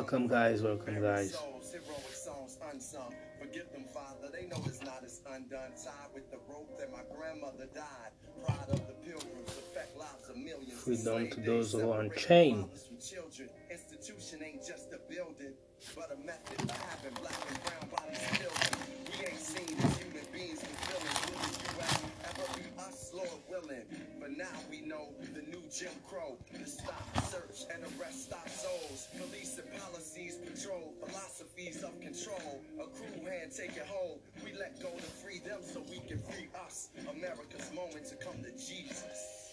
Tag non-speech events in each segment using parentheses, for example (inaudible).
Welcome, guys. Welcome, guys. Heroic songs unsung. Forget them, Father. They know it's not as undone. Tied with the rope that my grandmother died. Pride of the pilgrims affect lives of millions. Freedom to those who are on chain. children. Institution ain't just a building, but a method of having black and brown bodies filled. We ain't seen as human beings feelings. Will U.S. ever be us, Lord willing? But now we know the new Jim Crow. To stop, search, and arrest our souls. Police and patrol philosophies of control. A cruel hand. We let go to free them so we can free us. America's moment to come to Jesus.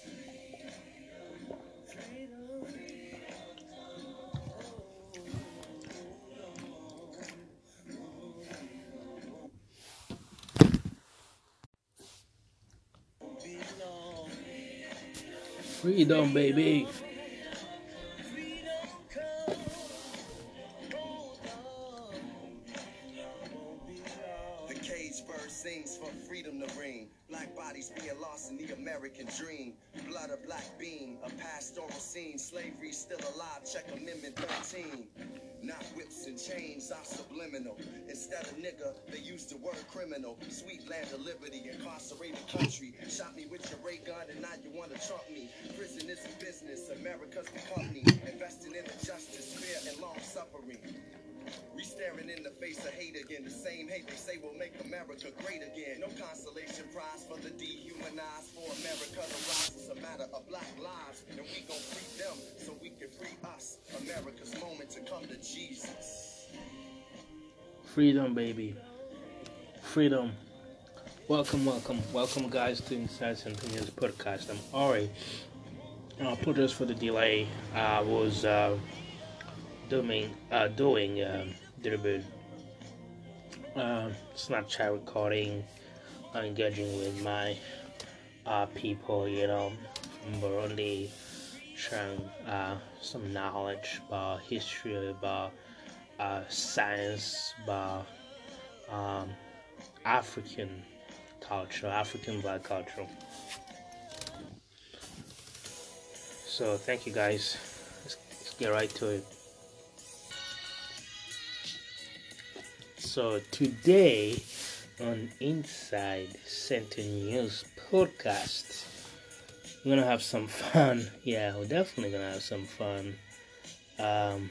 Freedom, baby. American dream. Blood of black being, a pastoral scene. Slavery still alive. Check Amendment 13. Not whips and chains I'm subliminal. Instead of nigga, they use the word criminal. Sweet land of liberty, incarcerated country. Shot me with your ray gun and now you wanna trump me. Prison is a business, America's the company. Investing in the justice, fear, and long suffering. We staring in the face of hate again. The same hate they say will make America great again. No consolation prize for the dehumanized. Freedom, baby. Freedom. Welcome, welcome, welcome, guys, to Inside Centennials podcast. I'm Ori. Uh, apologize for the delay. I was uh, doing uh, doing um, little uh, Snapchat recording, uh, engaging with my uh, people, you know, from Burundi, sharing uh, some knowledge about history, about uh, science, by um, African culture, African black culture. So thank you guys. Let's, let's get right to it. So today on Inside Center News podcast, we're gonna have some fun. (laughs) Yeah, we're definitely gonna have some fun. Um,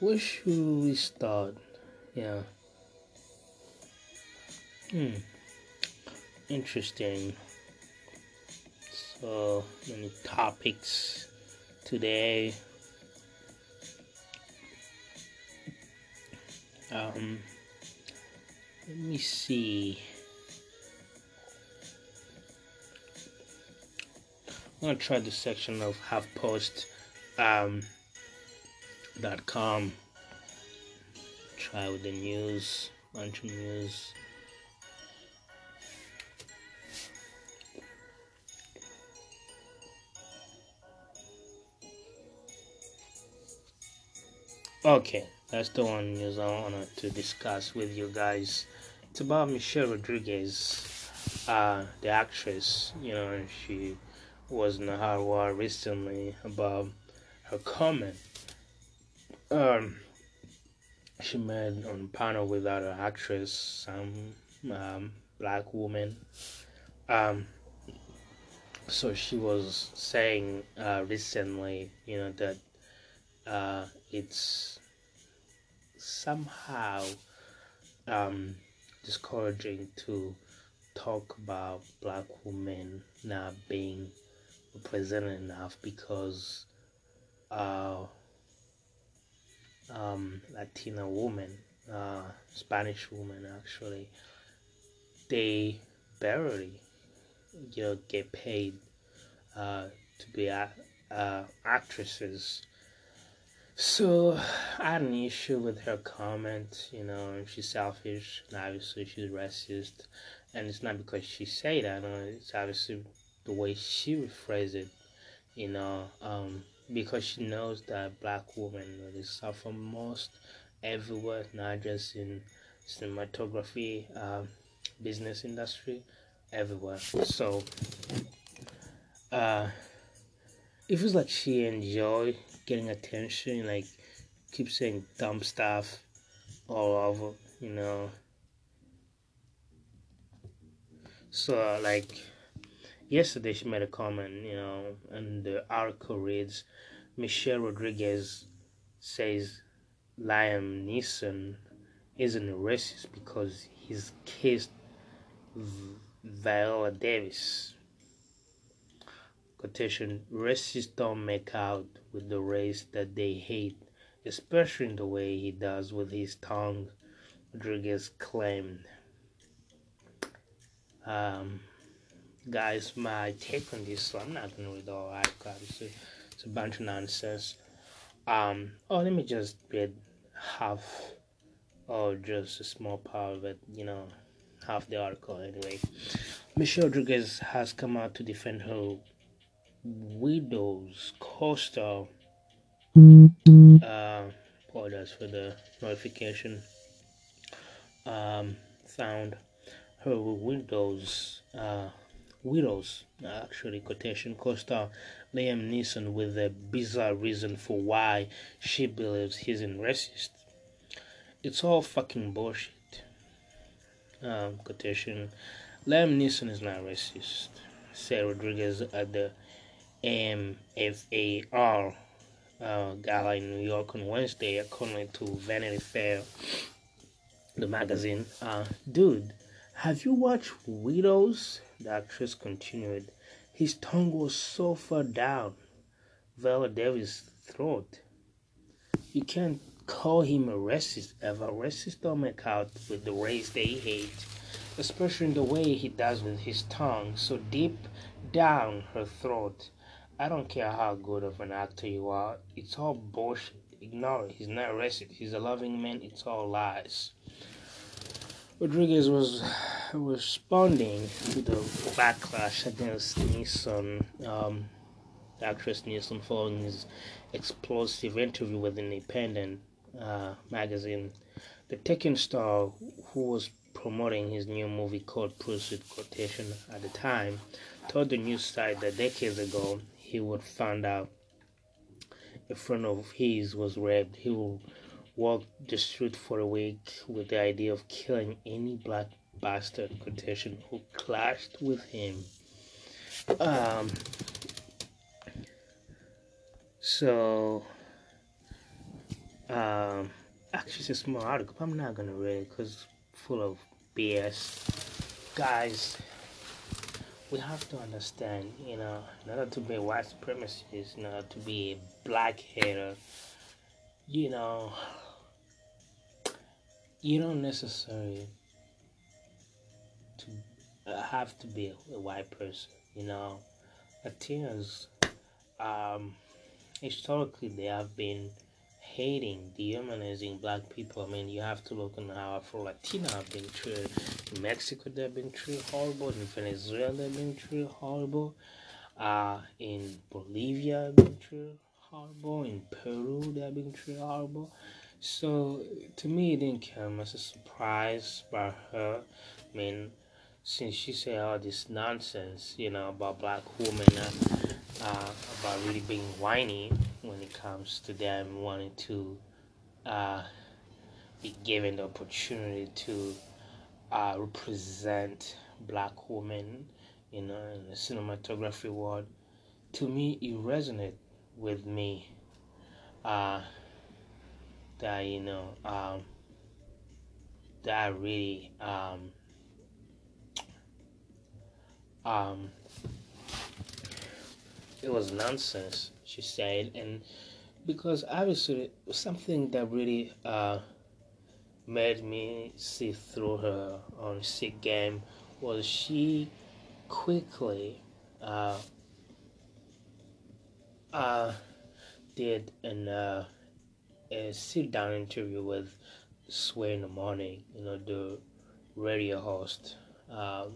where should we start? Yeah. Hmm. Interesting. So many topics today. Um, let me see. I'm gonna try the section of half post. um, dot com. Try with the news, of news. Okay, that's the one news I wanted to discuss with you guys. It's about Michelle Rodriguez, uh, the actress. You know, she was in the hard water recently about her comment. Um, she met on panel with other actress, some um, black woman. Um, so she was saying uh, recently, you know, that uh, it's somehow um, discouraging to talk about black women not being represented enough because uh, um, Latina women, uh, Spanish women actually, they barely, you know, get paid uh, to be a- uh, actresses. So I had an issue with her comment. You know, she's selfish, and obviously she's racist, and it's not because she said that. It's obviously the way she rephrased it. You know, um, because she knows that black women really suffer most everywhere, not just in cinematography, um, business industry, everywhere. So, uh, it feels like she enjoy getting attention, like keep saying dumb stuff all over, you know. So like yesterday she made a comment, you know, and the article reads Michelle Rodriguez says Liam Neeson isn't a racist because he's kissed Viola Davis. Quotation Racists don't make out with the race that they hate, especially in the way he does with his tongue, Rodriguez claimed. Um, guys, my take on this, so I'm not to read all right, it's it's a bunch of nonsense. Um, oh, let me just read half or just a small part of it, you know, half the article anyway. Michelle Rodriguez has come out to defend her widow's co-star. Uh, apologize for the notification. Um, found her widow's uh, widows actually quotation co-star Liam Neeson with a bizarre reason for why she believes he's a racist. It's all fucking bullshit. Um, quotation. Liam Neeson is not racist. Said Rodriguez at the AMFAR uh, gala in New York on Wednesday, according to Vanity Fair, the magazine. Uh, dude, have you watched Widows? The actress continued. His tongue was so far down Viola Davis' throat. You can't call him a racist ever. Racists don't make out with the race they hate, especially in the way he does with his tongue, so deep down her throat. I don't care how good of an actor you are, it's all bullshit. Ignore it. He's not racist. He's a loving man. It's all lies. Rodriguez was responding to the backlash against Neeson, um, actress Neeson, following his explosive interview with Independent uh, magazine. The Taken star, who was promoting his new movie Cold Pursuit Quotation at the time, told the news site that decades ago he would find out a friend of his was raped. He would walk the street for a week with the idea of killing any black bastard quotation who clashed with him. Um, so um, actually, it's a small article. I'm not gonna read it because it's full of BS. Guys, we have to understand, you know, in order to be a white supremacist, in order to be a black hater, you know, you don't necessarily to uh, have to be a, white person, you know. Latinos, um, historically, they have been hating, dehumanizing black people. I mean, you have to look at how Afro Latina have been treated. In Mexico, they've been treated horrible. In Venezuela, they've been treated horrible. Uh, in Bolivia, they've been treated horrible. In Peru, they've been treated horrible. So, to me, it didn't come as a surprise by her. I mean, since she said all this nonsense, you know, about black women, uh, uh, about really being whiny when it comes to them wanting to uh, be given the opportunity to uh, represent black women you know, in the cinematography world. To me, it resonated with me. Uh, that you know, um, that really um, um, it was nonsense, she said, and because obviously something that really uh, made me see through her on sick game was she quickly uh, uh, did an uh, a sit down interview with Sway in the morning, you know, the radio host, uh,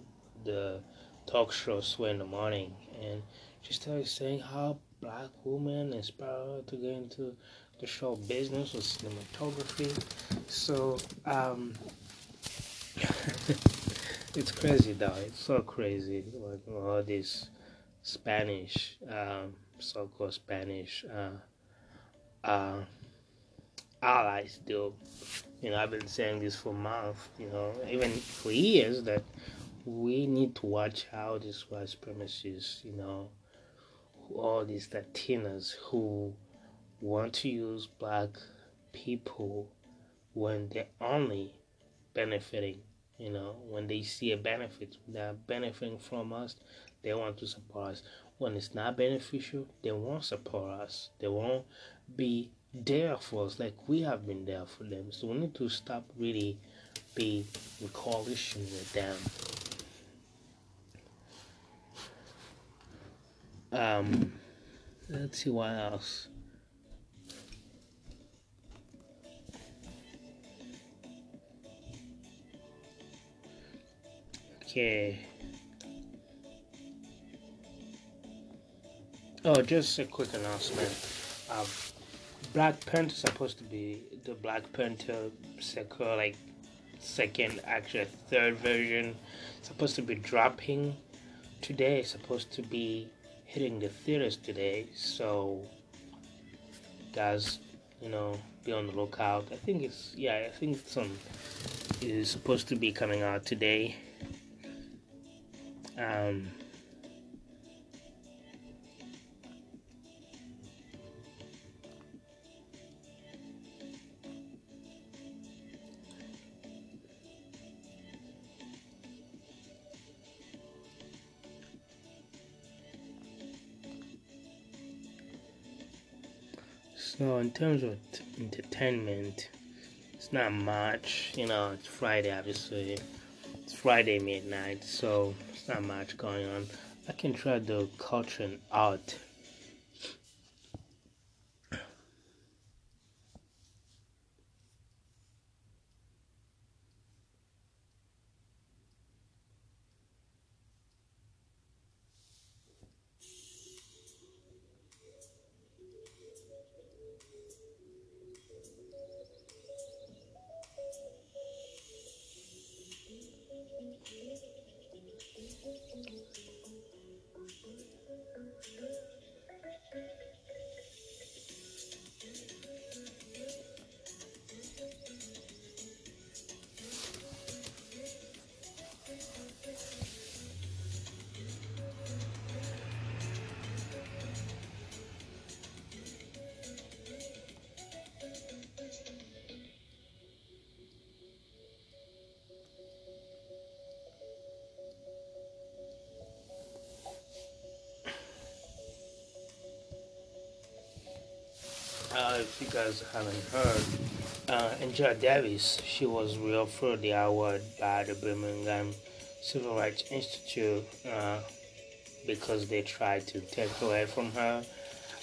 the talk show Sway in the morning, and she started saying how black women inspire her to get into the show business or cinematography. So um, (laughs) it's crazy though. It's so crazy. Like all these Spanish um, so-called Spanish uh, uh, allies do. You know, I've been saying this for months. You know, even for years that we need to watch out these white supremacists. You know, all these Latinas who want to use black people when they're only benefiting. You know, when they see a benefit, they're benefiting from us. They want to support us. When it's not beneficial, they won't support us. They won't be there for us like we have been there for them. So we need to stop really be in coalition with them. Um, let's see what else. Okay. Oh, just a quick announcement. Um, Black Panther supposed to be the Black Panther sequel, like second, actually third version, supposed to be dropping today. Supposed to be hitting the theaters today. So, guys, you know, be on the lookout. I think it's yeah, I think some is supposed to be coming out today. Um, So in terms of entertainment, it's not much. You know, it's Friday, obviously. It's Friday midnight, so it's not much going on. I can try the culture and art. You guys haven't heard, uh, Angela Davis, she was reoffered the award by the Birmingham Civil Rights Institute uh, because they tried to take away from her.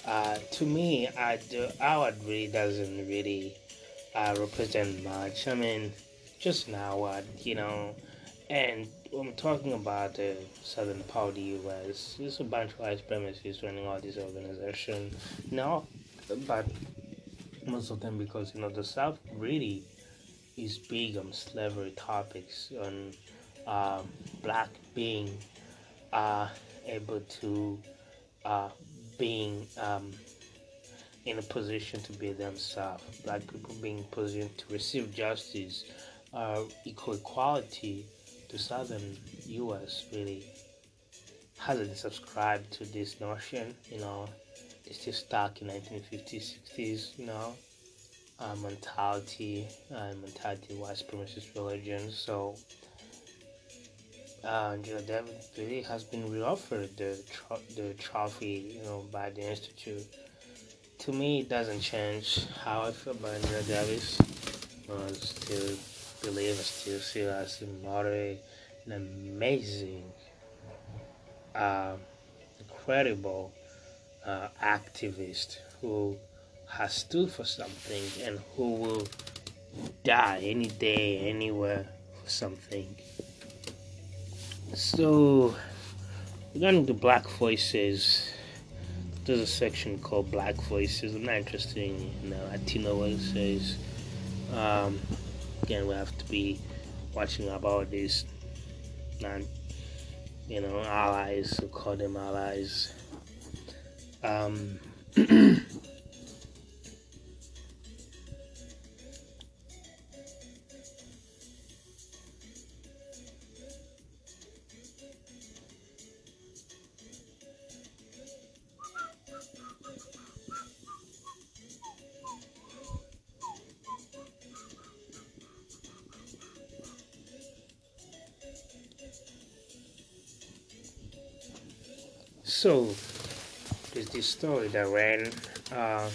Uh, to me, I, the award really doesn't really uh, represent much. I mean, just an award, you know. And I'm talking about the southern part of the U.S. There's a bunch of white supremacists running all these organizations. No, but most of them because you know the South really is big on slavery topics on uh, black being uh, able to uh, being um, in a position to be themselves, black people being in position to receive justice, uh, equal equality. The southern U.S. really hasn't subscribed to this notion, you know, it's still stuck in 1950s, 60s, you know, uh, mentality uh, mentality white supremacist religion. So, uh, Angela Davis really has been reoffered the tro- the trophy, you know, by the institute. To me, it doesn't change how I feel about Angela Davis. I still believe, I still see her as a moderate, an amazing, uh, incredible uh, activist who has stood for something and who will die any day, anywhere for something. So, regarding the Black Voices, there's a section called Black Voices. I'm not interested in know, Latino says. Um, again, we have to be watching about this non, you know, allies, who call them allies Um, (clears throat) (clears throat) story that ran uh,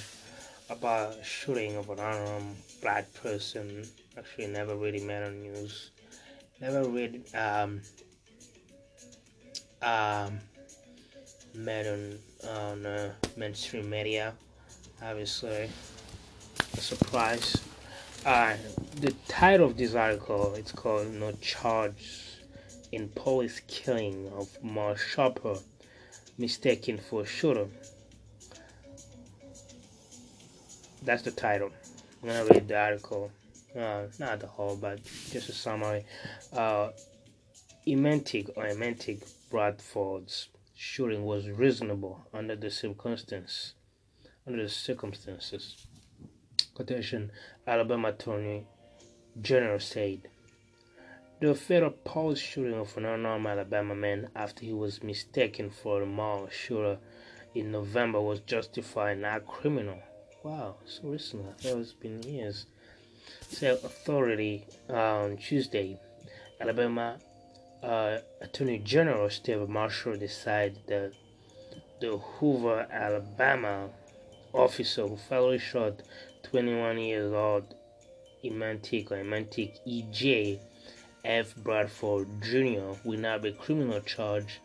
about shooting of an unarmed black person. Actually, never really made on news. Never read um, um, made on on uh, mainstream media. Obviously, a surprise. Uh, the title of this article it's called "No Charge in Police Killing of Mall Shopper Mistaken for Shooter." That's the title. I'm gonna read the article. Uh, not the whole, but just a summary. Uh, or Emantic Bradford's shooting was reasonable under the circumstances. Under the circumstances. Quotation Alabama Attorney General said. The fatal police shooting of an unarmed Alabama man after he was mistaken for a mall shooter in November was justified, and not criminal. Wow, so recently. I thought it's been years. So, authority on Tuesday. Alabama uh, Attorney General Steve Marshall decided that the Hoover, Alabama officer who fatally shot 21 years old Emantic or Emantic EJ F. Bradford Jr. will now be criminal charged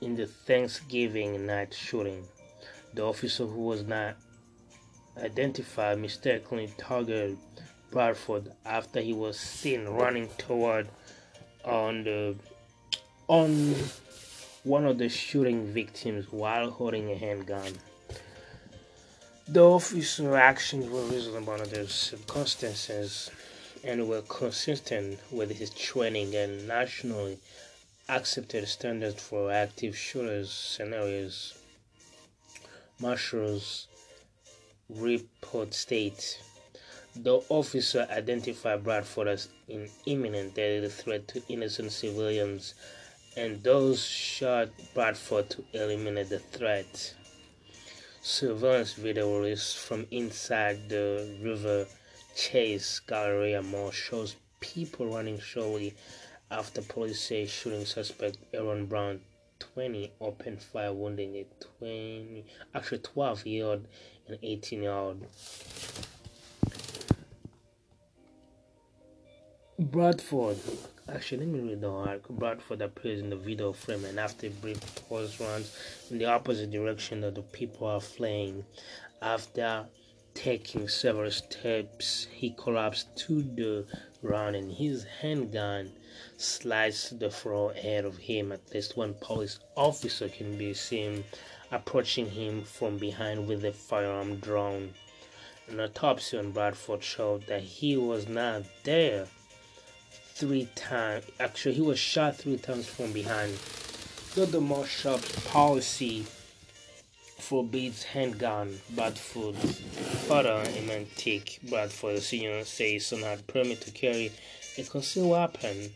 in the Thanksgiving night shooting. The officer who was not identified mistakenly targeted Bradford after he was seen running toward on the on one of the shooting victims while holding a handgun. The officer's actions were reasonable under the circumstances and were consistent with his training and nationally accepted standards for active shooters scenarios. Marshall's report states the officer identified Bradford as an imminent deadly threat to innocent civilians, and those shot Bradford to eliminate the threat. Surveillance video released from inside the River Chase Galleria Mall shows people running shortly after police say shooting suspect Aaron Brown, 20, opened fire, wounding a 20, actually 12 year old and 18 year old. Bradford. Actually, let me read the article. Bradford appears in the video frame, and after a brief pause, runs in the opposite direction that the people are fleeing. After taking several steps, he collapsed to the ground, and his handgun slides to the floor ahead of him. At least one police officer can be seen approaching him from behind with a firearm drawn. An autopsy on Bradford showed that he was not there three times. Actually, he was shot three times from behind. Though the more policy forbids handgun, Bradford father Emantic Bradford Sr. says son had permit to carry a concealed weapon.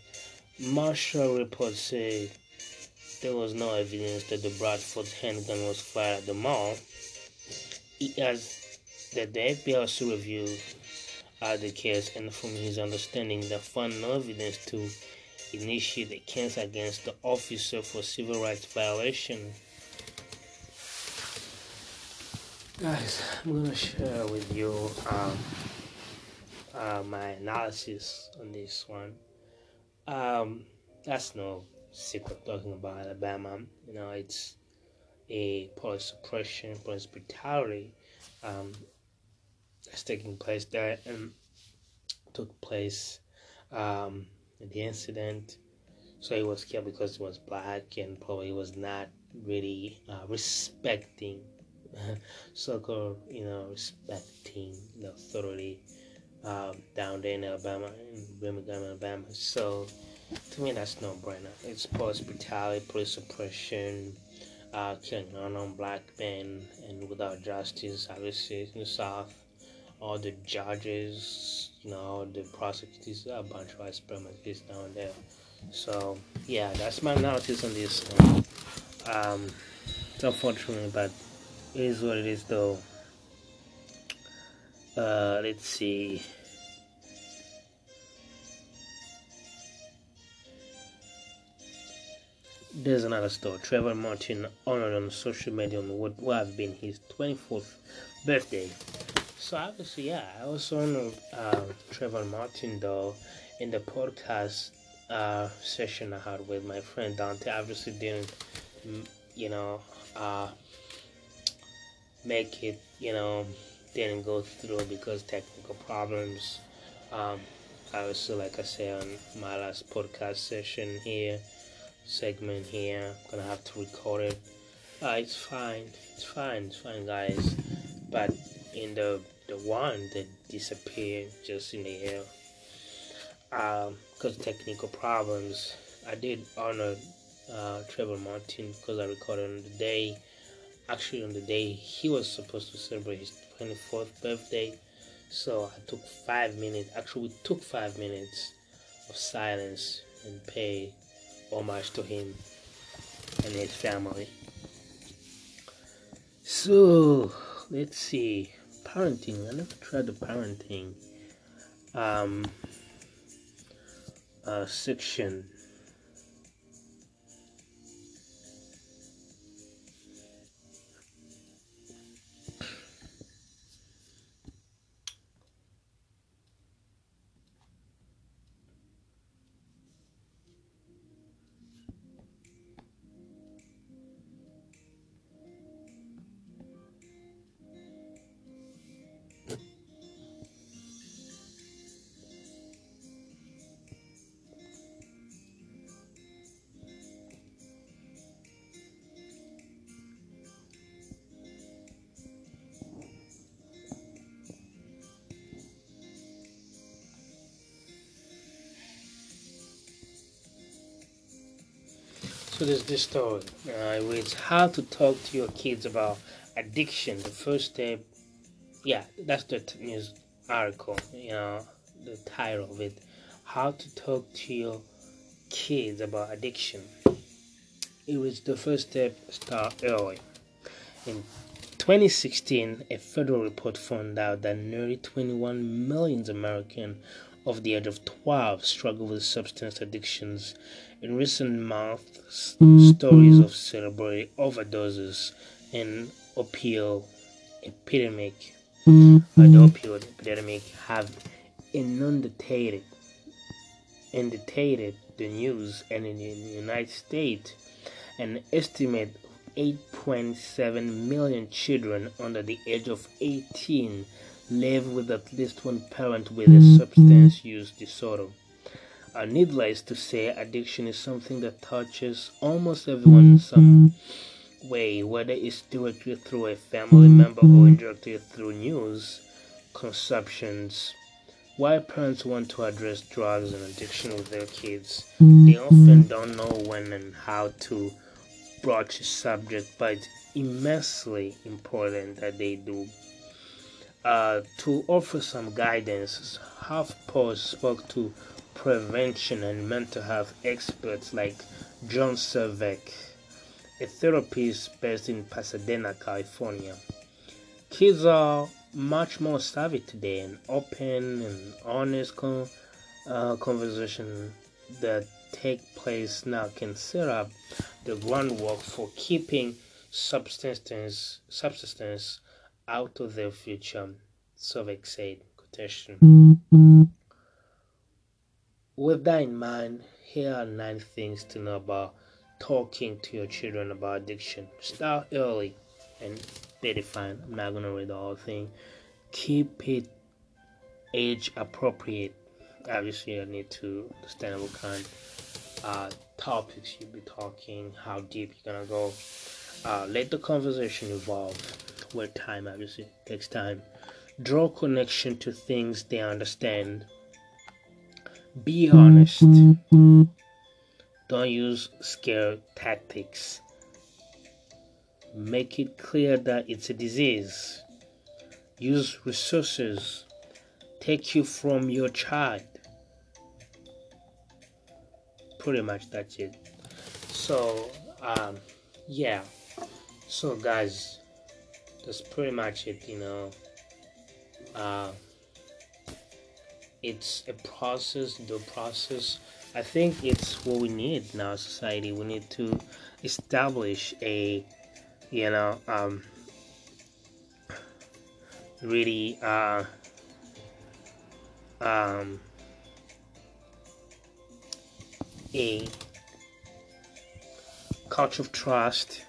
Marshall reports say there was no evidence that the Bradford handgun was fired at the mall. Adds that the FBI also reviewed uh, the case and from his understanding they found no evidence to initiate a case against the officer for civil rights violation. Guys, I'm gonna share with you um, uh, my analysis on this one. Um, that's no secret talking about Alabama. You know, it's a police suppression, police brutality um, that's taking place there and took place um, the incident. So he was killed because he was black and probably was not really uh, respecting (laughs) so-called, you know, respecting the authority um, down there in Alabama, in Birmingham, Alabama. So to me, that's no brainer. It's police brutality, police suppression, uh, killing unarmed black men and without justice, obviously in the South. All the judges, you know, the prosecutors, a bunch of supremacists down there. So yeah, that's my analysis on this. Um, it's unfortunate, but it is what it is, though. Uh, let's see. There's another story. Trayvon Martin honored on social media on what would have been his 24th birthday. So obviously, yeah, I also honored uh, Trayvon Martin though in the podcast uh, session I had with my friend Dante. Obviously, didn't you know uh, make it. You know, didn't go through because technical problems. Um, obviously, like I said on my last podcast session here segment here. I'm gonna have to record it. Uh, it's fine. It's fine. It's fine, guys. But in the the one that disappeared just in the air, um, because technical problems, I did honor uh, Trayvon Martin because I recorded on the day. Actually, on the day he was supposed to celebrate his 24th birthday, so I took five minutes. Actually, we took five minutes of silence and pay homage to him and his family. So let's see, parenting. I never tried the parenting um, uh, section So this story. Uh, it's how to talk to your kids about addiction. The first step, yeah, that's the news article. You know, the title of it. How to talk to your kids about addiction. It was the first step. Start early. In 2016, a federal report found out that nearly 21 million Americans of the age of 12 struggle with substance addictions. In recent months, mm-hmm. stories of celebrity overdoses and opioid epidemic, mm-hmm. the opioid epidemic, have inundated, inundated the news, and in the United States, an estimate 8.7 million children under the age of 18 live with at least one parent with a substance use disorder. Uh, needless to say, addiction is something that touches almost everyone in some way, whether it's directly through a family member or indirectly through news consumptions. Why parents want to address drugs and addiction with their kids, they often don't know when and how to broach the subject, but it's immensely important that they do. Uh, to offer some guidance, HuffPost spoke to prevention and mental health experts like John Cervek, a therapist based in Pasadena, California. Kids are much more savvy today and open and honest con- uh, conversation that take place now can set up the groundwork for keeping subsistence subsistence out of their future. Cervek said, quotation. With that in mind, here are nine things to know about talking to your children about addiction. Start early and be defined. I'm not gonna read the whole thing. Keep it age appropriate. Obviously, you need to understand what kind uh, topics you'll be talking, how deep you're gonna go. Uh, let the conversation evolve with time. Obviously, it takes time. Draw connection to things they understand be honest. Don't use scare tactics. make it clear that it's a disease, use resources, take you from your child. Pretty much that's it. So, um, yeah. So, guys, that's pretty much it, you know. Uh, it's a process, the process. I think it's what we need in our society. We need to establish a, you know, um, really, uh, um, a culture of trust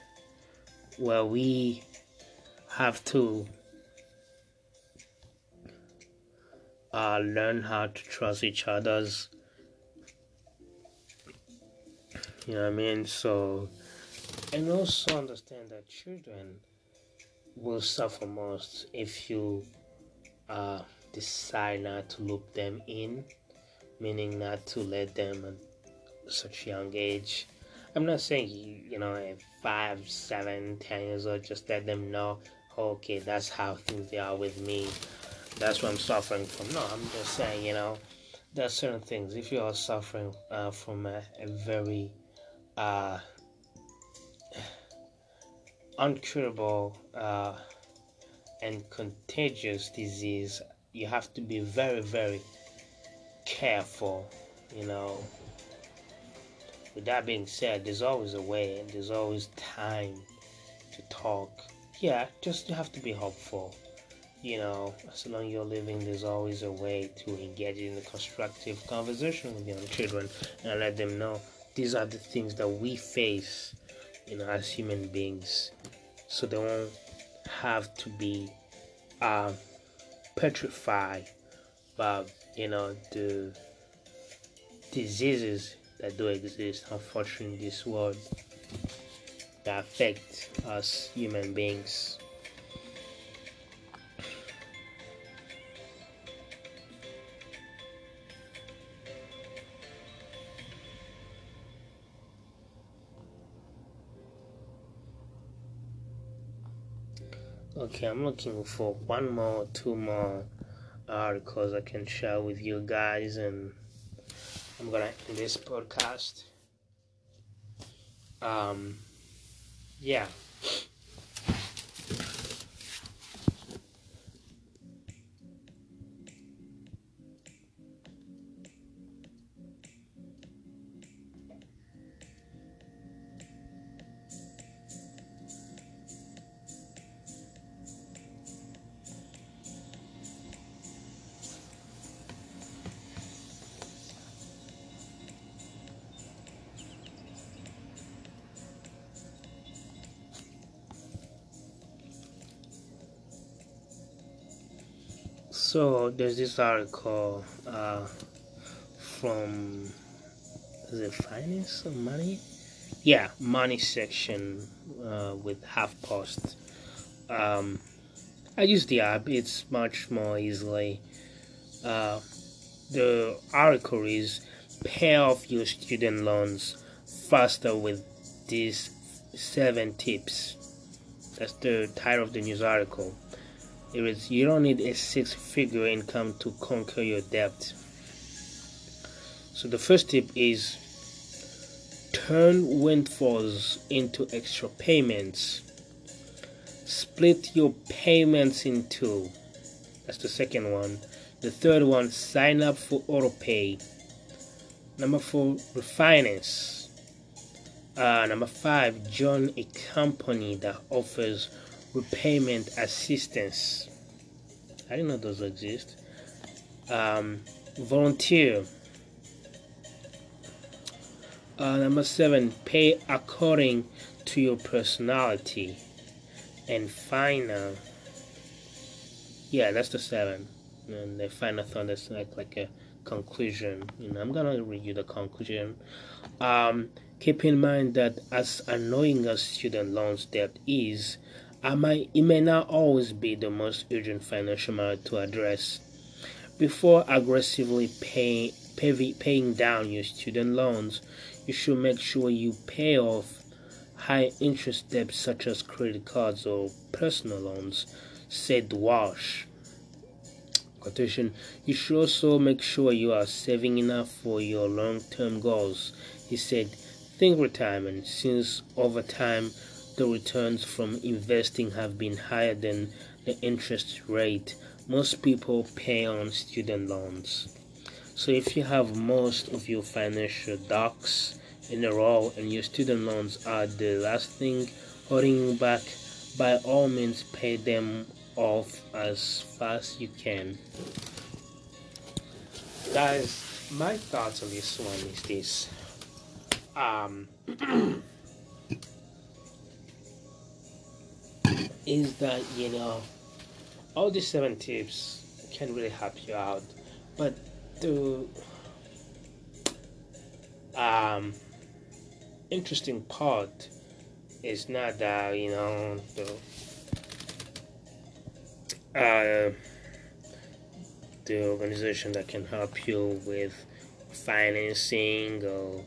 where we have to uh, learn how to trust each other's. You know what I mean? So and also understand that children will suffer most if you uh, decide not to loop them in meaning not to let them at such young age I'm not saying you, you know five, seven, ten years old, just let them know, okay, that's how things are with me. That's what I'm suffering from. No, I'm just saying, you know, there's certain things. If you are suffering uh, from a, a very uh, uncurable uh, and contagious disease, you have to be very, very careful, you know with that being said, there's always a way and there's always time to talk. Yeah, just you have to be hopeful. You know, as long as you're living, there's always a way to engage in a constructive conversation with young children and let them know these are the things that we face, you know, as human beings. So they won't have to be uh, petrified by, you know, the diseases that do exist, unfortunately, in this world that affect us human beings. Okay, I'm looking for one more, two more articles I can share with you guys and I'm gonna end this podcast. Um, yeah. So there's this article uh, from the finance money? Yeah, money section uh, with HuffPost. Um, I use the app; it's much more easily. Uh, the article is pay off your student loans faster with these seven tips. That's the title of the news article. It is you don't need a six figure income to conquer your debt. So the first tip is turn windfalls into extra payments. Split your payments in two. That's the second one. The third one, sign up for autopay. Number four, refinance. Uh, number five, join a company that offers repayment assistance. I didn't know those exist. Um, volunteer. Uh, number seven, pay according to your personality. And final, yeah, that's the seven. And the final thought that's like like a conclusion. You know, I'm gonna read you the conclusion. Um, keep in mind that as annoying as student loans debt is, it may not always be the most urgent financial matter to address. Before aggressively pay, pay, paying down your student loans, you should make sure you pay off high interest debts such as credit cards or personal loans, said Walsh. Quotation, you should also make sure you are saving enough for your long term goals. He said, think retirement, since over time the returns from investing have been higher than the interest rate most people pay on student loans. So if you have most of your financial ducks in a row and your student loans are the last thing holding you back, by all means pay them off as fast as you can. Guys, my thoughts on this one is this. Um, (clears throat) is that you know all these seven tips can really help you out, but the um, interesting part is not that you know the uh, the organization that can help you with financing or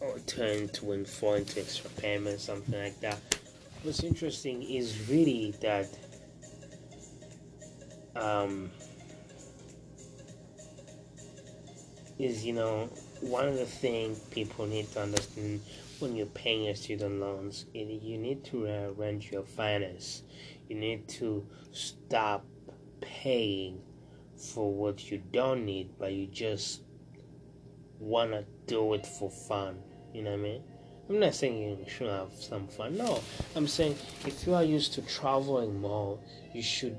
or turn to info into extra payment, something like that. What's interesting is really that um, is you know one of the things people need to understand when you're paying your student loans is you need to arrange your finance you need to stop paying for what you don't need but you just want to do it for fun. You know what i mean i'm not saying you should have some fun no. I'm saying if you are used to traveling more you should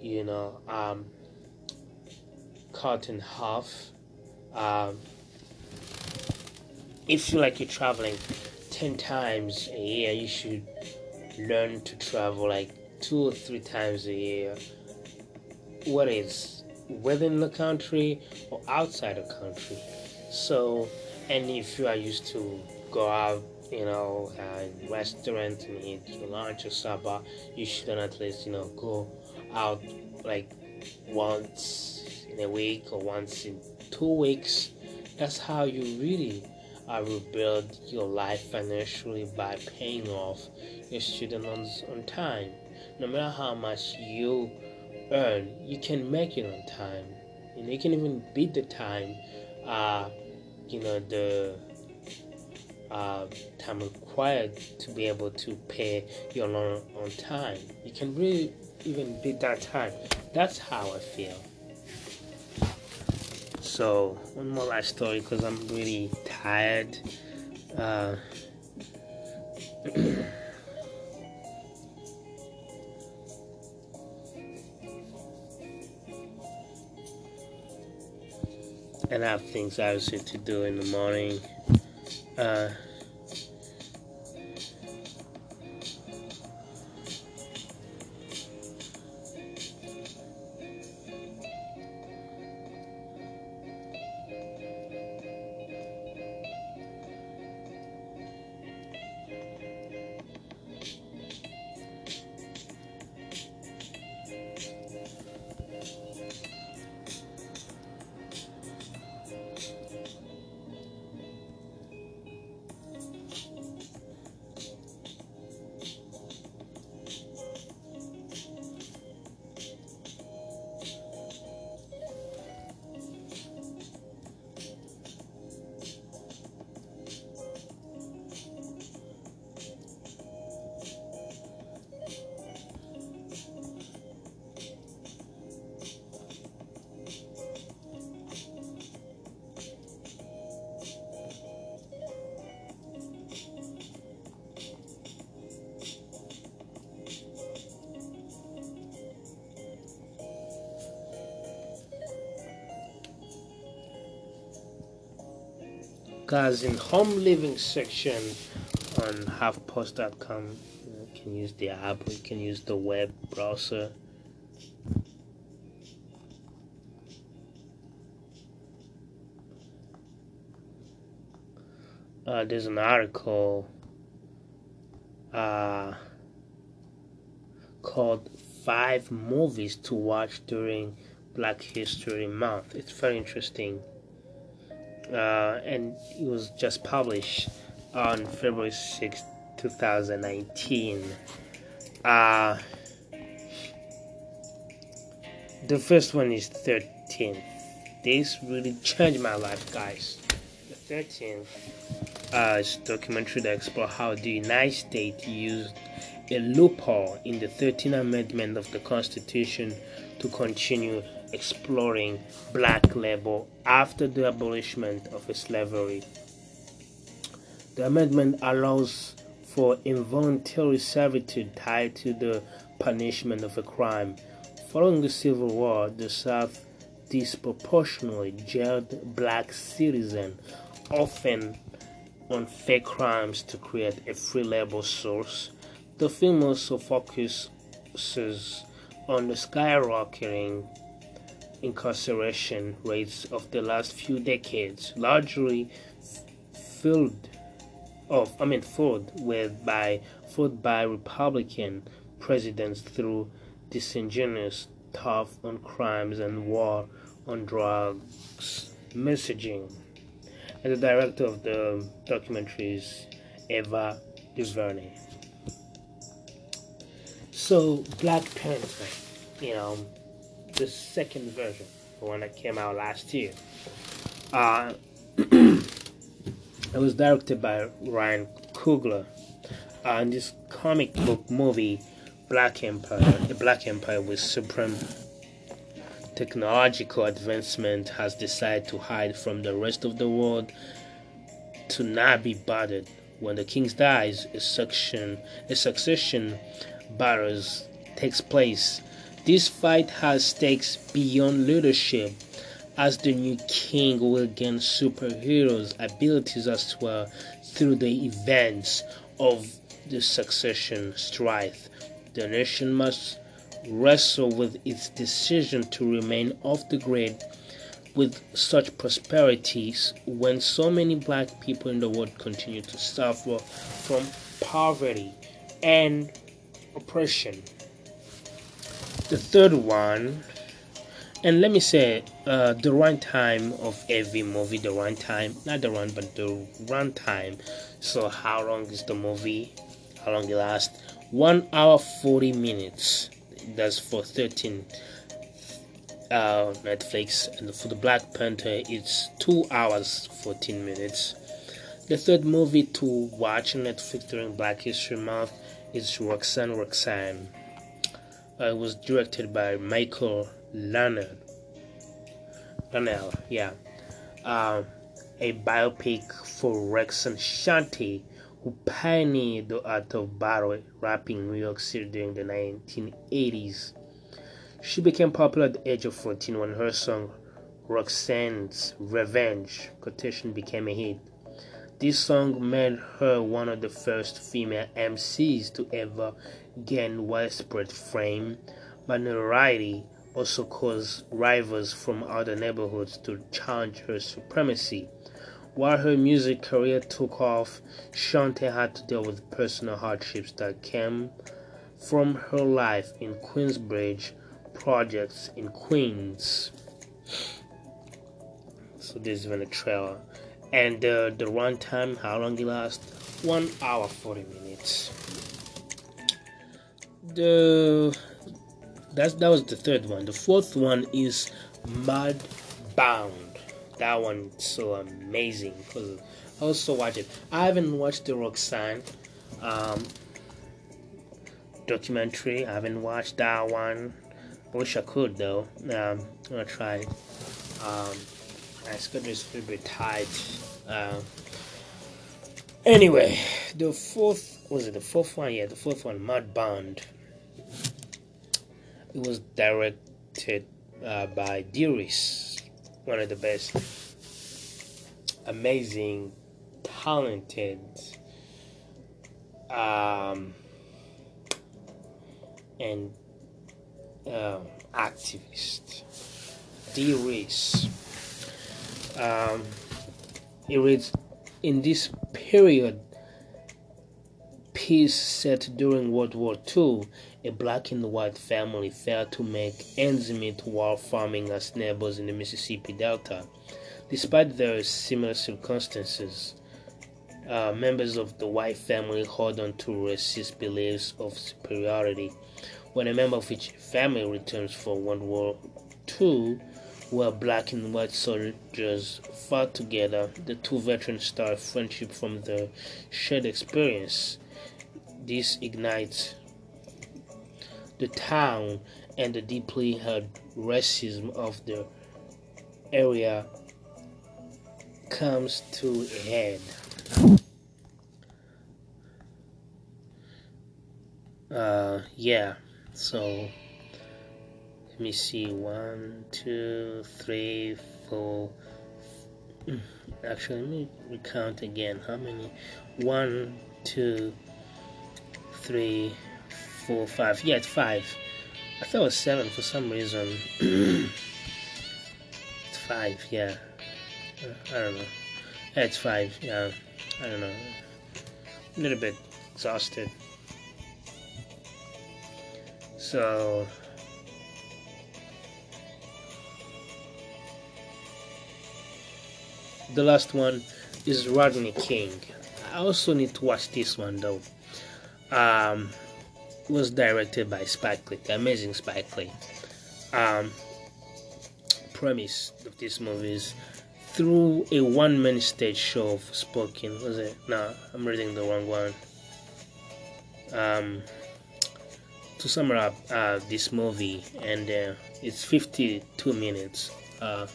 you know um, cut in half. Um, if you like you're traveling 10 times a year you should learn to travel like two or three times a year. What is within the country or outside the country. So and if you are used to go out you know and restaurant and eat lunch or supper you should at least you know go out like once in a week or once in two weeks. That's how you really uh, rebuild your life financially by paying off your student loans on time. No matter how much you earn, you can make it on time. And you can even beat the time. Uh, you know the uh, time required to be able to pay your loan on time. You can really even beat that time. That's how I feel. So one more last story because I'm really tired. Uh, and I have things obviously to do in the morning. Uh, guys in home living section on HuffPost.com you can use the app you can use the web browser. Uh, there's an article uh, called five movies to watch during black history month. It's very interesting uh, and it was just published on February 6, 2019. Uh, the first one is 13. This really changed my life, guys. The 13th uh, is a documentary that explores how the United States used a loophole in the 13th Amendment of the Constitution to continue exploring black labor after the abolishment of slavery. The amendment allows for involuntary servitude tied to the punishment of a crime. Following the Civil War, the South disproportionately jailed black citizens, often on fake crimes to create a free labor source. The film also focuses on the skyrocketing incarceration rates of the last few decades, largely filled of I mean filled with by filled by Republican presidents through disingenuous tough on crimes and war on drugs messaging. And the director of the documentary is Ava DuVernay. So Black Panther, you know, the second version, the one that came out last year. Uh, (clears throat) it was directed by Ryan Coogler. Uh, and this comic book movie, Black Empire, the Black Empire with supreme technological advancement, has decided to hide from the rest of the world to not be bothered. When the king dies, a succession, a succession battles takes place this fight has stakes beyond leadership, as the new king will gain superheroes' abilities as well through the events of the succession strife. The nation must wrestle with its decision to remain off the grid with such prosperities when so many black people in the world continue to suffer from poverty and oppression. The third one and let me say uh, the runtime of every movie the runtime not the run but the runtime. So how long is the movie? How long it lasts? One hour 40 minutes. That's for 13 uh, netflix. And for the black panther it's two hours 14 minutes. The third movie to watch on netflix during black history month is roxanne roxanne uh, it was directed by Michael Leonard. Lionel, yeah. Uh, a biopic for Roxanne Shante, who pioneered the art of battle rapping in New York City during the 1980s. She became popular at the age of 14 when her song Roxanne's Revenge quotation became a hit. This song made her one of the first female MCs to ever gain widespread fame, but notoriety also caused rivals from other neighborhoods to challenge her supremacy. While her music career took off, Shante had to deal with personal hardships that came from her life in Queensbridge projects in Queens. So this is even a trailer. And uh, the runtime, how long it lasts? One hour forty minutes the that's that was the third one. The fourth one is Mud Bound. That one so amazing because I also watch it. I haven't watched the Roxanne um, documentary. I haven't watched that one. I wish I could though. Um, I'm gonna try. Um, my schedule is a little bit tight. Uh, anyway, the fourth was it the fourth one? Yeah, the fourth one, Mudbound. It was directed uh, by Dee Rees, one of the best, amazing, talented, um, and uh, activist. Dee Rees. Um, it reads in this period peace set during World War II, a black and white family failed to make ends meet while farming as neighbors in the Mississippi Delta. Despite their similar circumstances, uh, members of the white family hold on to racist beliefs of superiority. When a member of each family returns from World War II, where black and white soldiers fought together, the two veterans start friendship from the shared experience. This ignites the town and the deeply held racism of the area comes to a head. Uh, yeah, so let me see one, two, three, four. Actually, let me recount again. How many? One, two, three, four, five. Yeah, it's five. I thought it was seven for some reason. (clears throat) it's five, yeah. I don't know. Yeah, it's five, yeah. I don't know. A little bit exhausted. So. The last one is Rodney King. I also need to watch this one though. Um, was directed by Spike Lee, amazing Spike Lee. Um, premise of this movie is through a one-man stage show of spoken. Was it? No, I'm reading the wrong one. Um, to sum up uh, this movie, and uh, it's 52 minutes. Uh,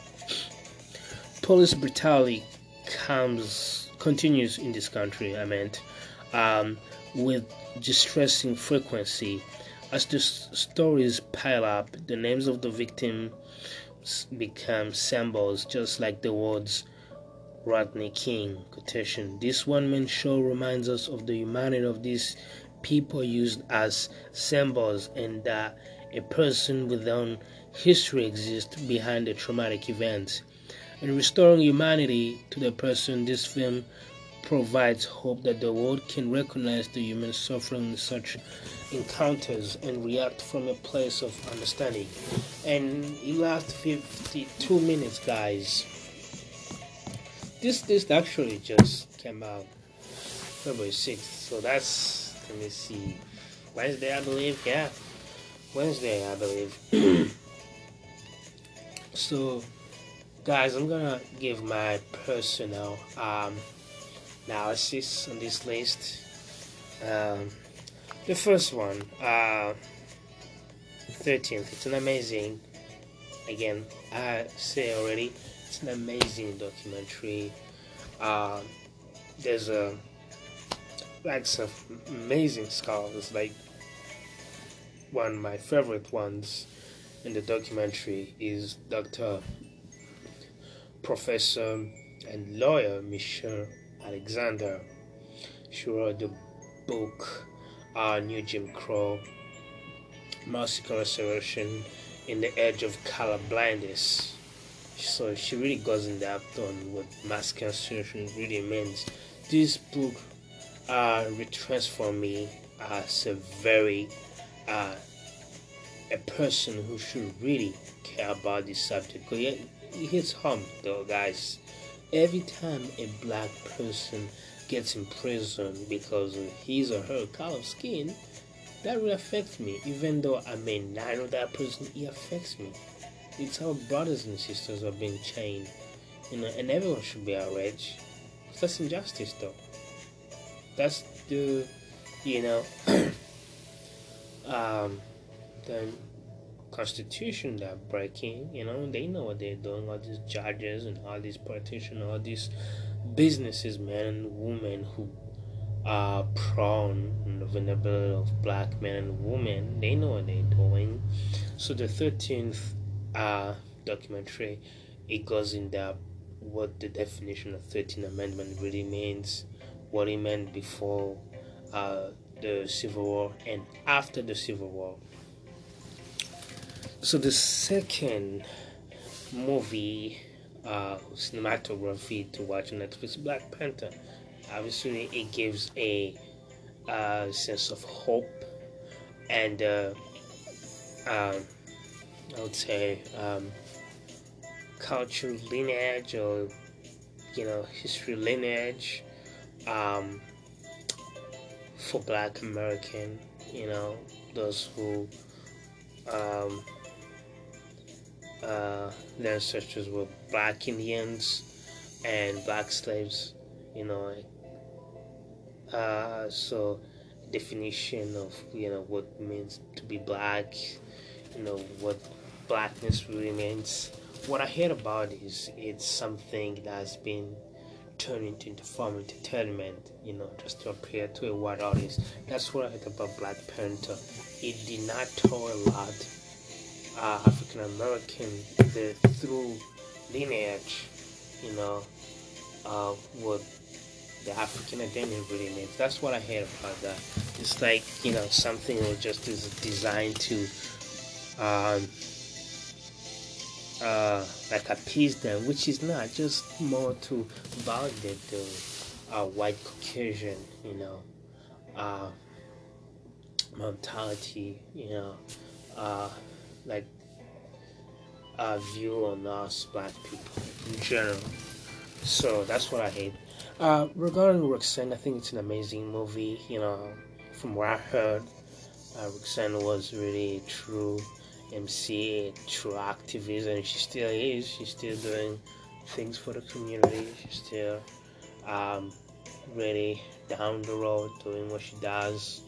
police brutality comes continues in this country. I meant. Um, with distressing frequency. As the stories pile up, the names of the victims become symbols, just like the words Rodney King quotation. This one man show reminds us of the humanity of these people used as symbols and that a person with their own history exists behind the traumatic events. In restoring humanity to the person, this film provides hope that the world can recognize the human suffering in such encounters and react from a place of understanding. And it lasts 52 minutes, guys. This this actually just came out February 6th, so that's let me see Wednesday, I believe. Yeah, Wednesday, I believe. (clears throat) so, guys, I'm gonna give my personal um analysis on this list. Um, the first one, uh, 13th, it's an amazing, again, I say already, it's an amazing documentary. Uh, there's a like of amazing scholars, like one of my favorite ones in the documentary is Dr. Professor and lawyer Michelle Alexander. She wrote the book uh, New Jim Crow, Mass Incarceration in the Edge of Color Blindness. So she really goes in depth on what mass incarceration really means. This book uh, retransformed me as a very uh, a person who should really care about this subject. Hits home, though, guys every time a black person gets in prison because of his or her color of skin, that will affect me. Even though I may not know that person, it affects me. It's our brothers and sisters are being chained, you know, and everyone should be outraged. That's injustice, though. That's the, you know, (clears throat) um, the constitution they're breaking. You know, they know what they're doing. All these judges and all these politicians, all these businesses, men and women who are prone on the vulnerability of black men and women. They know what they're doing. So the thirteenth uh, documentary, it goes in depth what the definition of 13th Amendment really means, what it meant before uh, the Civil War and after the Civil War. So the second movie uh, cinematography to watch on Netflix, Black Panther. Obviously, it gives a uh, sense of hope and uh, um, I would say um, cultural lineage or you know history lineage um, for Black American, you know, those who um, uh, their ancestors were Black Indians and Black slaves, you know. Uh, so definition of you know what means to be black, you know what blackness really means. What I heard about is it's something that's been turned into, form entertainment, you know, just to appear to a white audience. That's what I heard about Black Panther. It did not tour a lot uh, African American the through lineage, you know, uh, what the African identity really means. That's what I heard about that. It's like you know something that just is designed to um, uh, like appease them, which is not just more to validate the uh, white Caucasian, you know, uh, mentality, you know, uh, like a view on us black people in general. So that's what I hate. Uh, regarding Roxanne, I think it's an amazing movie. You know, from what I heard, uh, Roxanne was really true MC, true activist, and she still is. She's still doing things for the community. She's still um, really down the road doing what she does.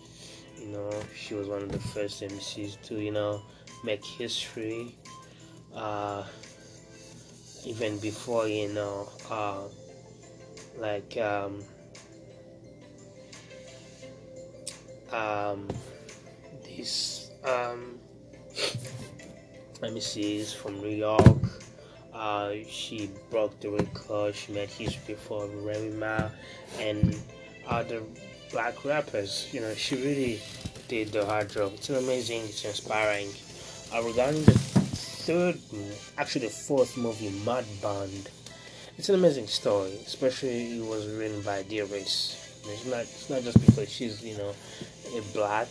You know, she was one of the first MCs to, you know, make history. Uh, even before, you know, uh, like um, um, this um, let me see, is from New York. Uh, she broke the record. She made history for Remy Ma and other black rappers. You know, she really did the hard job. It's amazing, it's inspiring. Regarding the third, actually the fourth movie, Mad Bond, it's an amazing story. Especially it was written by Dee Rees. It's not, it's not just because she's, you know, a black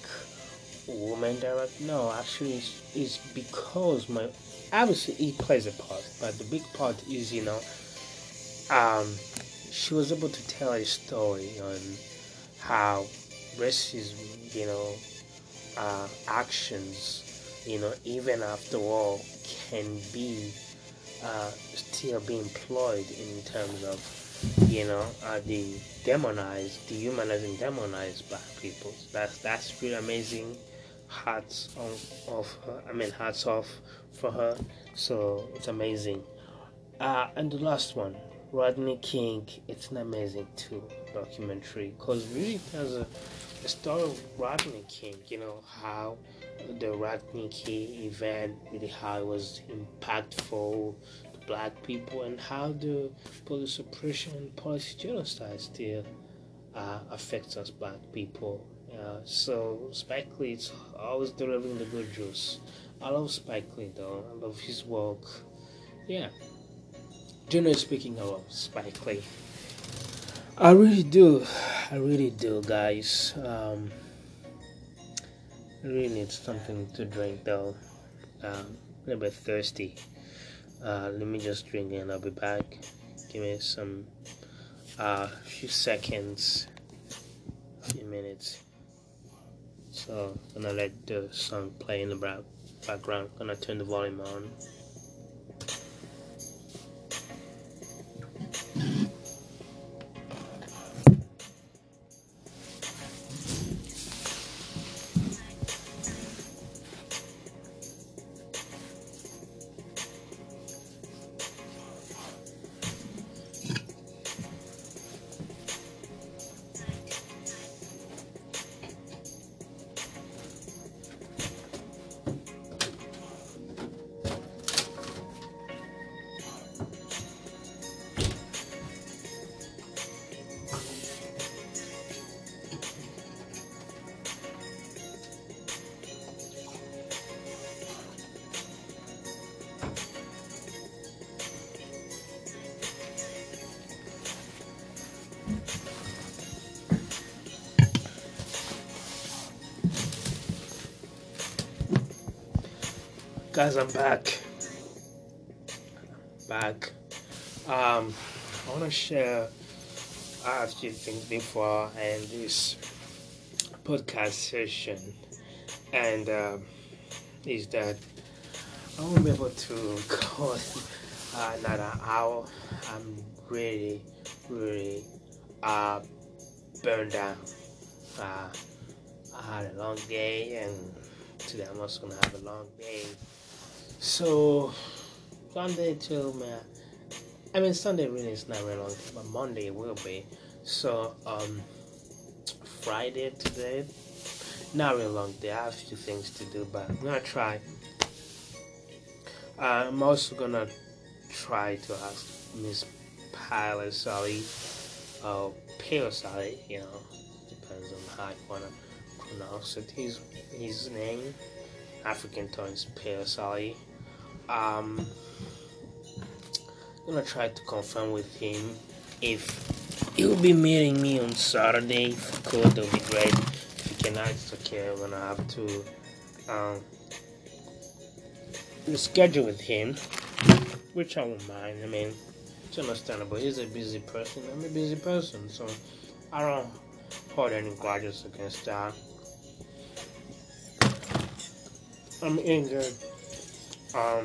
woman director. No, actually, it's, it's because my obviously he plays a part, but the big part is you know, um, she was able to tell a story on how racism, you know, uh, actions, you know, even after all, can be uh, still be employed in terms of, you know, uh, the demonized, dehumanizing, demonized black people. That's that's really amazing hats on off her. I mean hats off for her. So it's amazing. Uh, and the last one, Rodney King. It's an amazing too documentary because really there's a, a story of Rodney King. You know how the King event, really how it was impactful to black people and how the police oppression and policy genocide still uh, affects us black people uh, so Spike Lee's always delivering the good juice. I love Spike Lee though. I love his work. Yeah. Generally speaking, I love Spike Lee. I really do. I really do, guys. Um, really need something to drink though. Um, a little bit thirsty. Uh, let me just drink and I'll be back. Give me some uh, few seconds, few minutes. So I'm gonna let the song play in the background. Gonna turn the volume on. Guys i'm back back um i want to share asked you things before and this podcast session, and uh, is that I won't be able to call uh, another hour. I'm really, really uh, burned out. Uh, I had a long day, and today I'm also gonna have a long day. So Sunday till man, I mean Sunday really is not very long, but Monday will be. So um, Friday today, not really long day. I have a few things to do, but I'm gonna try. I'm also gonna try to ask Miss Pilot Sally, uh, Pale Sally, you know, depends on how you wanna pronounce it. His his name, African tones, Pale Sally. Um, I'm gonna try to confirm with him if he'll be meeting me on Saturday. If could, that'll be great. If he cannot, it's okay. I'm gonna have to um, schedule with him, which I won't mind. I mean, it's understandable. He's a busy person. I'm a busy person, so I don't hold any grudges against that. I'm injured. Um,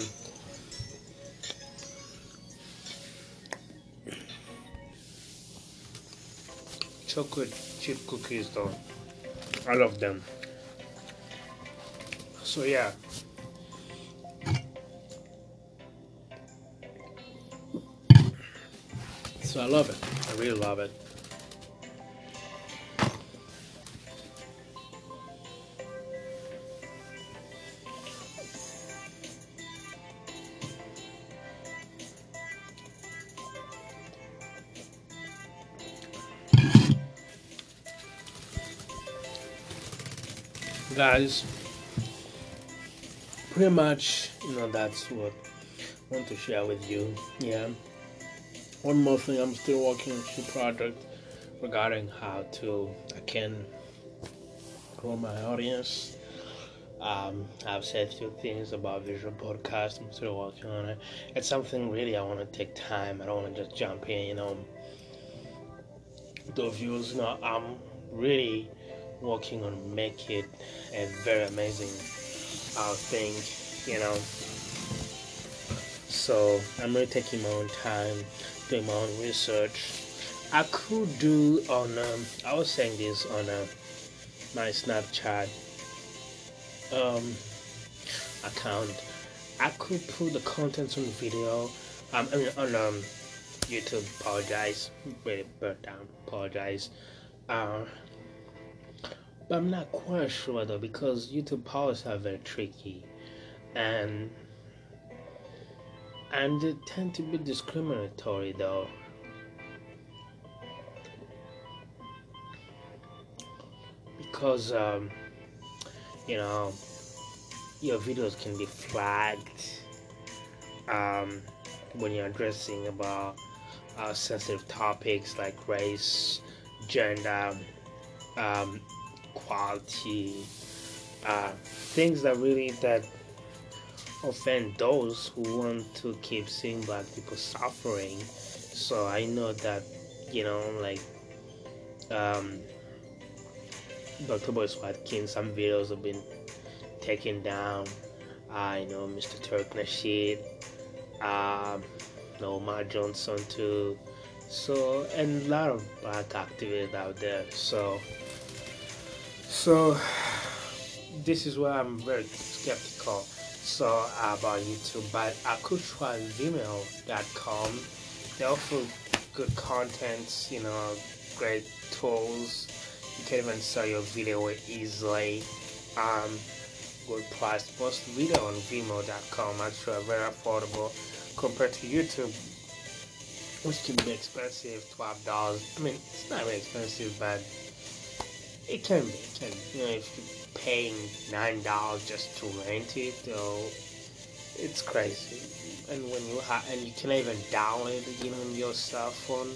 chocolate chip cookies though. I love them. So yeah. So I love it. I really love it. Guys. Pretty much you know that's what I want to share with you yeah. One more thing I'm still working on a project regarding how to I can grow my audience. Um, I've said a few things about visual podcast I'm still working on it. It's something really I want to take time I don't want to just jump in you know. The views you know I'm really working on make it a very amazing uh, thing, you know. So I'm really taking my own time, doing my own research. I could do on um, I was saying this on uh, my Snapchat um, account. I could put the contents on the video. Um, I mean on um, YouTube. Apologize, really burnt down. Apologize. Uh, but I'm not quite sure though because YouTube policies are very tricky, and and they tend to be discriminatory though. Because um, you know your videos can be flagged um, when you're addressing about uh, sensitive topics like race, gender, um, quality, uh, things that really that offend those who want to keep seeing black people suffering. So I know that you know like um, Dr. Boyce Watkins, some videos have been taken down. I know Mr. Tariq Nasheed, um, Umar Johnson too. So and a lot of black activists out there. So so this is where I'm very skeptical. So about YouTube but I could try Vimeo.com they offer good content you know great tools. You can even sell your video easily. Um, good price. Most video on Vimeo.com actually very affordable compared to YouTube which can be expensive $12 I mean it's not really expensive but it can be, it can be. You know, if you're paying nine dollars just to rent it, though, it's crazy. And when you have, and you can even download it even on your cell phone.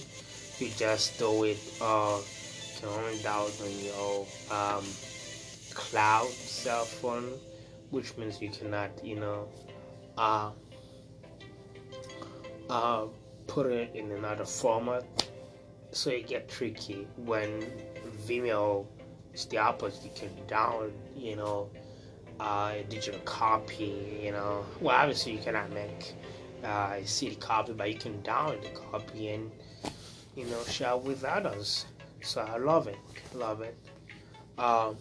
You just do it. Uh, you can only download on your um, cloud cell phone, which means you cannot, you know, uh, uh, put it in another format so it get tricky when Vimeo the opposite. You can download, you know, uh, a digital copy. You know, well, obviously you cannot make uh, a CD copy, but you can download the copy and you know share with others. So I love it, love it. Um,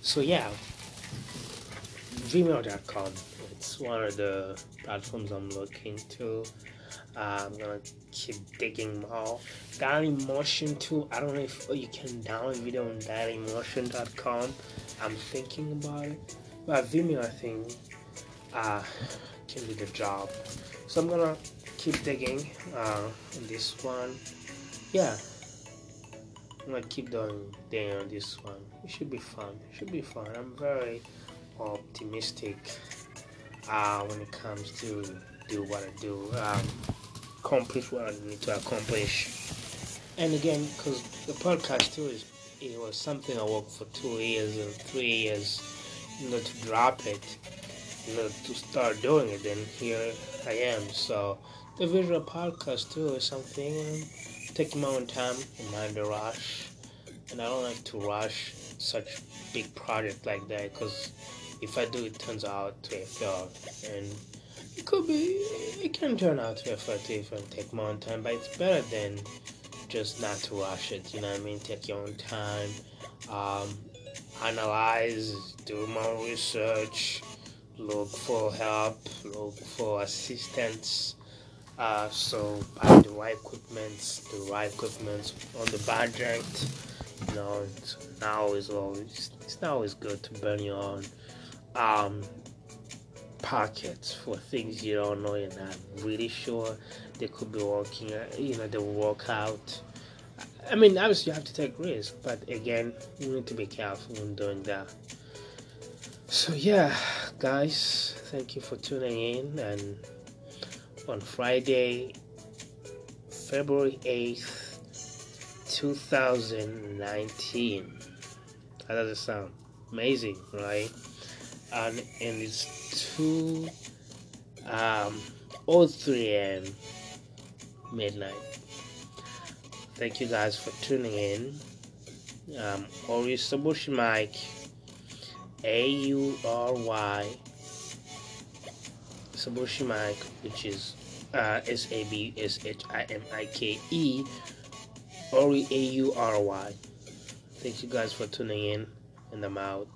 so yeah, Vimeo.com. It's one of the platforms I'm looking to. Uh, I'm gonna keep digging more. Dailymotion too. I don't know if you can download video on Dailymotion.com. I'm thinking about it, but Vimeo I think uh, can do the job. So I'm gonna keep digging uh, on this one. Yeah, I'm gonna keep doing digging on this one. It should be fun. It should be fun. I'm very optimistic uh, when it comes to do what I do, um, accomplish what I need to accomplish. And again, because the podcast too is it was something I worked for two years or three years, you know, to drop it, you know, to start doing it. And here I am. So the visual podcast too is something I'm taking my own time and mind the rush. And I don't like to rush such big project like that because if I do, it turns out to a fail, and it could be, it can turn out to a fail if I take own time, but it's better than just not to rush it. You know what I mean? Take your own time, um, analyze, do more research, look for help, look for assistance. Uh, so buy the right equipment, the right equipment on the budget. You know, it's now always it's not always good to burn your own um, pockets for things you don't know. You're not really sure they could be working. Uh, you know, they work out. I mean, obviously you have to take risks, but again, you need to be careful when doing that. So yeah, guys, thank you for tuning in. And on Friday, February eighth, two thousand nineteen. How does it sound? Amazing, right? and, and it's 2 um, 03 a.m. midnight. Thank you guys for tuning in. Um, Ori Sabushi Mike, A U R Y Sabushi Mike, which is uh, S A B S H I M I K E, Ori A U R Y. Thank you guys for tuning in, and I'm out.